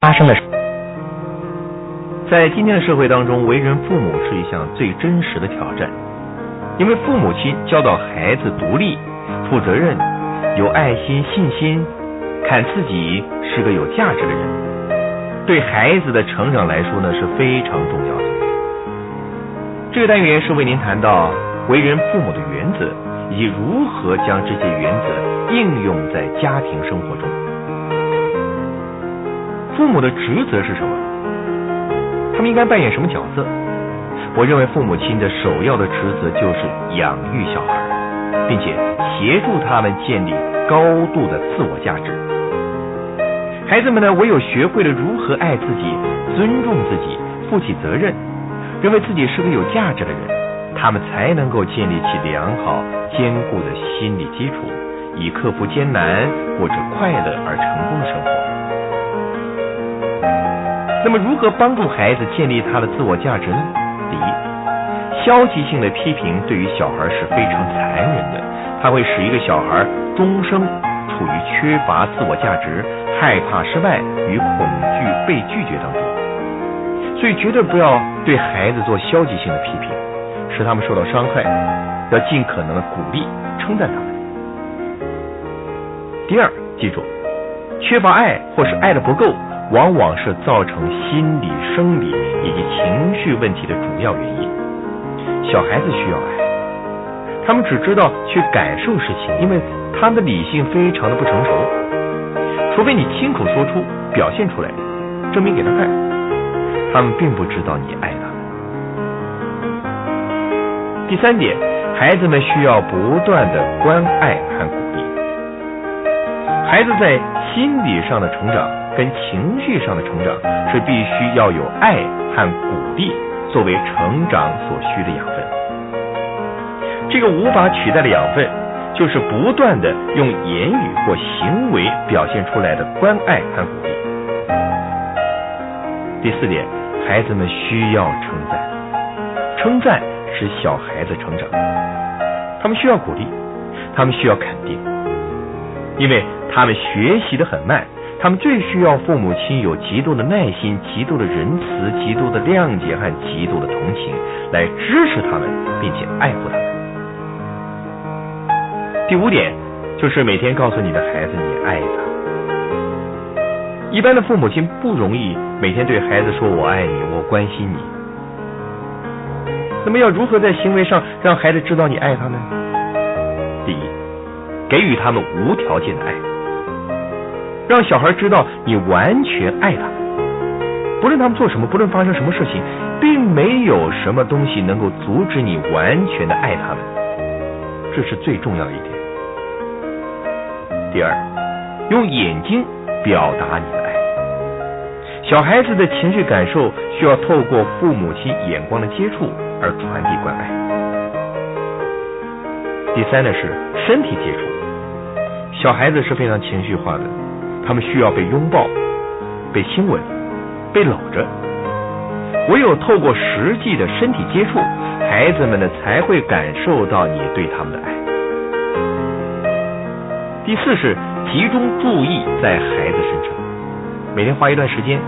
发生的。在今天的社会当中，为人父母是一项最真实的挑战，因为父母亲教导孩子独立、负责任、有爱心、信心，看自己是个有价值的人，对孩子的成长来说呢是非常重要的。这个单元是为您谈到为人父母的原则，以及如何将这些原则应用在家庭生活中。父母的职责是什么？他们应该扮演什么角色？我认为父母亲的首要的职责就是养育小孩，并且协助他们建立高度的自我价值。孩子们呢，唯有学会了如何爱自己、尊重自己、负起责任，认为自己是个有价值的人，他们才能够建立起良好、坚固的心理基础，以克服艰难、过着快乐而成功的生活。那么，如何帮助孩子建立他的自我价值呢？第一，消极性的批评对于小孩是非常残忍的，它会使一个小孩终生处于缺乏自我价值、害怕失败与恐惧被拒绝当中。所以，绝对不要对孩子做消极性的批评，使他们受到伤害。要尽可能的鼓励、称赞他们。第二，记住，缺乏爱或是爱的不够。往往是造成心理、生理以及情绪问题的主要原因。小孩子需要爱，他们只知道去感受事情，因为他的理性非常的不成熟。除非你亲口说出、表现出来，证明给他看，他们并不知道你爱他。第三点，孩子们需要不断的关爱和鼓励。孩子在心理上的成长。跟情绪上的成长是必须要有爱和鼓励作为成长所需的养分。这个无法取代的养分，就是不断的用言语或行为表现出来的关爱和鼓励。第四点，孩子们需要称赞，称赞使小孩子成长。他们需要鼓励，他们需要肯定，因为他们学习的很慢。他们最需要父母亲有极度的耐心、极度的仁慈、极度的谅解和极度的同情，来支持他们，并且爱护他们。第五点就是每天告诉你的孩子你爱他。一般的父母亲不容易每天对孩子说“我爱你，我关心你”。那么要如何在行为上让孩子知道你爱他呢？第一，给予他们无条件的爱。让小孩知道你完全爱他，不论他们做什么，不论发生什么事情，并没有什么东西能够阻止你完全的爱他们，这是最重要一点。第二，用眼睛表达你的爱。小孩子的情绪感受需要透过父母亲眼光的接触而传递关爱。第三呢是身体接触，小孩子是非常情绪化的。他们需要被拥抱、被亲吻、被搂着。唯有透过实际的身体接触，孩子们呢才会感受到你对他们的爱。第四是集中注意在孩子身上，每天花一段时间，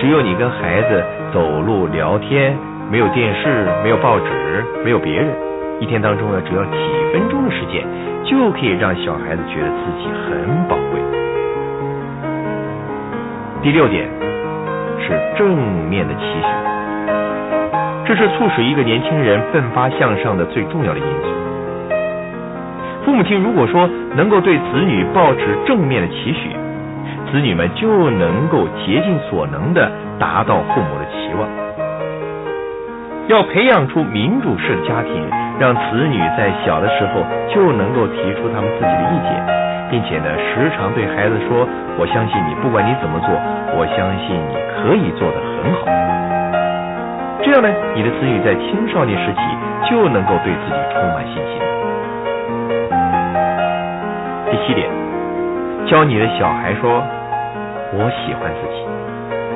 只有你跟孩子走路聊天，没有电视，没有报纸，没有别人，一天当中呢只要几分钟的时间，就可以让小孩子觉得自己很宝贵。第六点是正面的期许，这是促使一个年轻人奋发向上的最重要的因素。父母亲如果说能够对子女抱持正面的期许，子女们就能够竭尽所能的达到父母的期望。要培养出民主式的家庭，让子女在小的时候就能够提出他们自己的意见。并且呢，时常对孩子说：“我相信你，不管你怎么做，我相信你可以做得很好。”这样呢，你的子女在青少年时期就能够对自己充满信心。第七点，教你的小孩说：“我喜欢自己。”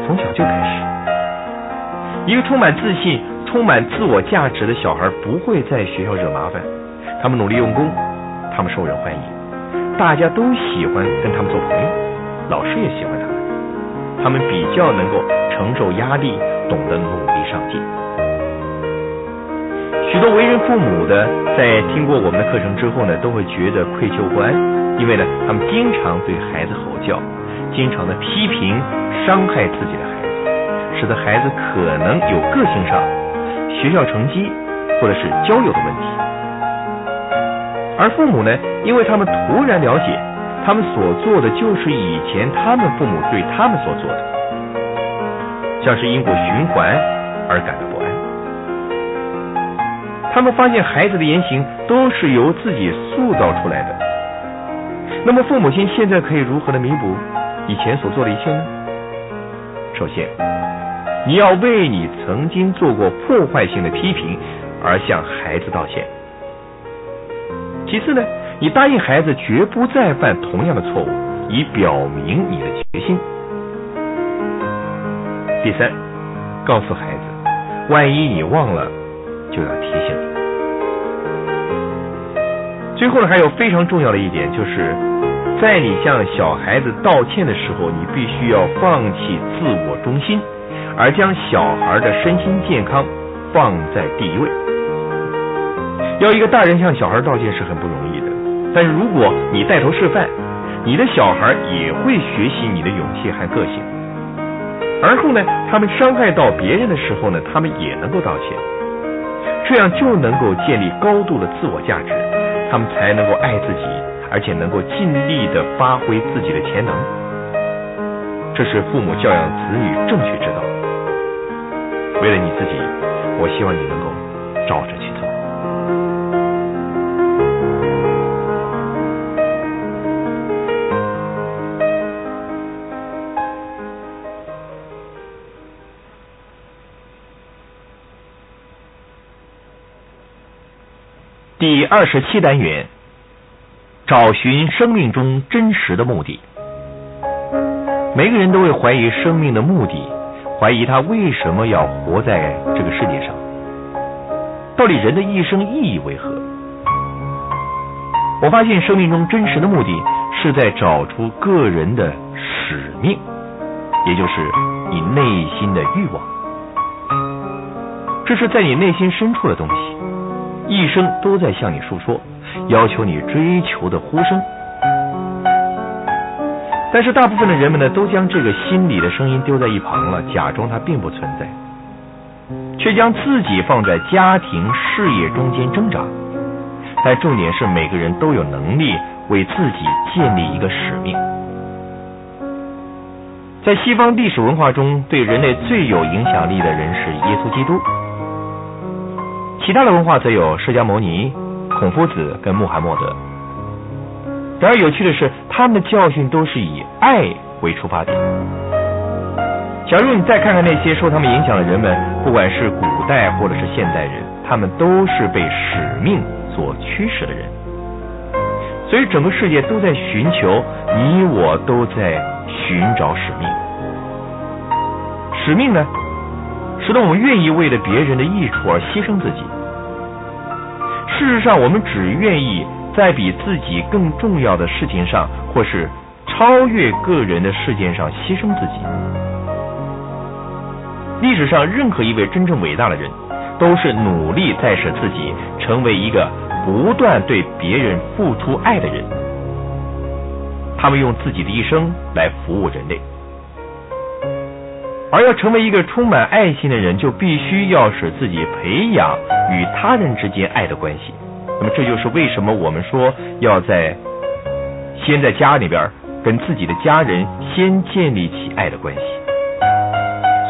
从小就开始，一个充满自信、充满自我价值的小孩不会在学校惹麻烦，他们努力用功，他们受人欢迎。大家都喜欢跟他们做朋友，老师也喜欢他们，他们比较能够承受压力，懂得努力上进。许多为人父母的，在听过我们的课程之后呢，都会觉得愧疚不安，因为呢，他们经常对孩子吼叫，经常的批评、伤害自己的孩子，使得孩子可能有个性上、学校成绩或者是交友的问题。而父母呢，因为他们突然了解，他们所做的就是以前他们父母对他们所做的，像是因果循环而感到不安。他们发现孩子的言行都是由自己塑造出来的，那么父母亲现在可以如何的弥补以前所做的一切呢？首先，你要为你曾经做过破坏性的批评而向孩子道歉。其次呢，你答应孩子绝不再犯同样的错误，以表明你的决心。第三，告诉孩子，万一你忘了。就要提醒你。最后呢，还有非常重要的一点，就是在你向小孩子道歉的时候，你必须要放弃自我中心，而将小孩的身心健康放在第一位。要一个大人向小孩道歉是很不容易的，但是如果你带头示范，你的小孩也会学习你的勇气和个性。而后呢，他们伤害到别人的时候呢，他们也能够道歉。这样就能够建立高度的自我价值，他们才能够爱自己，而且能够尽力的发挥自己的潜能。这是父母教养子女正确之道。为了你自己，我希望你能够照着去第二十七单元，找寻生命中真实的目的。每个人都会怀疑生命的目的，怀疑他为什么要活在这个世界上。到底人的一生意义为何？我发现生命中真实的目的是在找出个人的使命，也就是你内心的欲望。这是在你内心深处的东西。一生都在向你诉说，要求你追求的呼声。但是大部分的人们呢，都将这个心里的声音丢在一旁了，假装它并不存在，却将自己放在家庭事业中间挣扎。但重点是，每个人都有能力为自己建立一个使命。在西方历史文化中，对人类最有影响力的人是耶稣基督。其他的文化则有释迦牟尼、孔夫子跟穆罕默德。然而有趣的是，他们的教训都是以爱为出发点。假如你再看看那些受他们影响的人们，不管是古代或者是现代人，他们都是被使命所驱使的人。所以整个世界都在寻求，你我都在寻找使命。使命呢，使得我们愿意为了别人的益处而牺牲自己。事实上，我们只愿意在比自己更重要的事情上，或是超越个人的事件上牺牲自己。历史上任何一位真正伟大的人，都是努力在使自己成为一个不断对别人付出爱的人。他们用自己的一生来服务人类。而要成为一个充满爱心的人，就必须要使自己培养与他人之间爱的关系。那么，这就是为什么我们说要在先在家里边跟自己的家人先建立起爱的关系。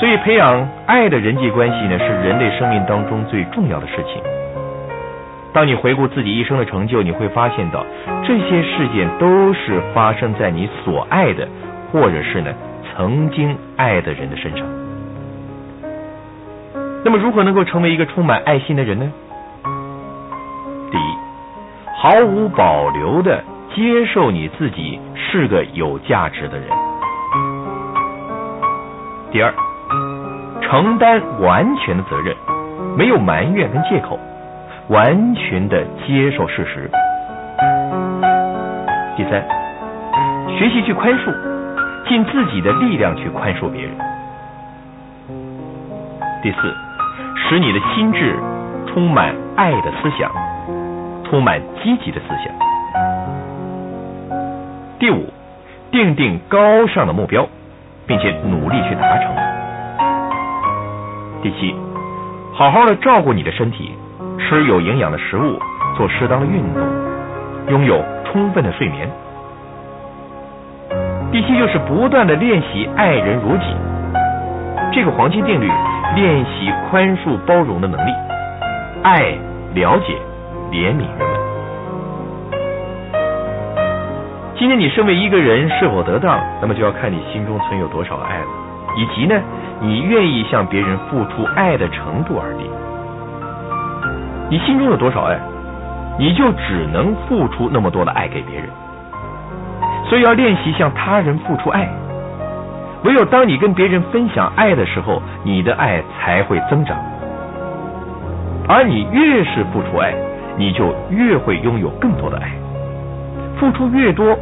所以，培养爱的人际关系呢，是人类生命当中最重要的事情。当你回顾自己一生的成就，你会发现到这些事件都是发生在你所爱的，或者是呢。曾经爱的人的身上，那么如何能够成为一个充满爱心的人呢？第一，毫无保留的接受你自己是个有价值的人；第二，承担完全的责任，没有埋怨跟借口，完全的接受事实；第三，学习去宽恕。尽自己的力量去宽恕别人。第四，使你的心智充满爱的思想，充满积极的思想。第五，定定高尚的目标，并且努力去达成。第七，好好的照顾你的身体，吃有营养的食物，做适当的运动，拥有充分的睡眠。第七就是不断的练习爱人如己，这个黄金定律，练习宽恕包容的能力，爱、了解、怜悯人们。今天你身为一个人是否得当，那么就要看你心中存有多少爱了，以及呢，你愿意向别人付出爱的程度而定。你心中有多少爱，你就只能付出那么多的爱给别人。所以要练习向他人付出爱，唯有当你跟别人分享爱的时候，你的爱才会增长。而你越是付出爱，你就越会拥有更多的爱。付出越多，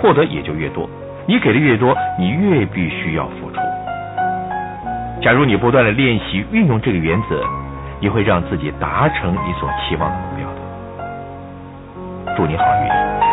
获得也就越多。你给的越多，你越必须要付出。假如你不断的练习运用这个原则，你会让自己达成你所期望的目标的。祝你好运。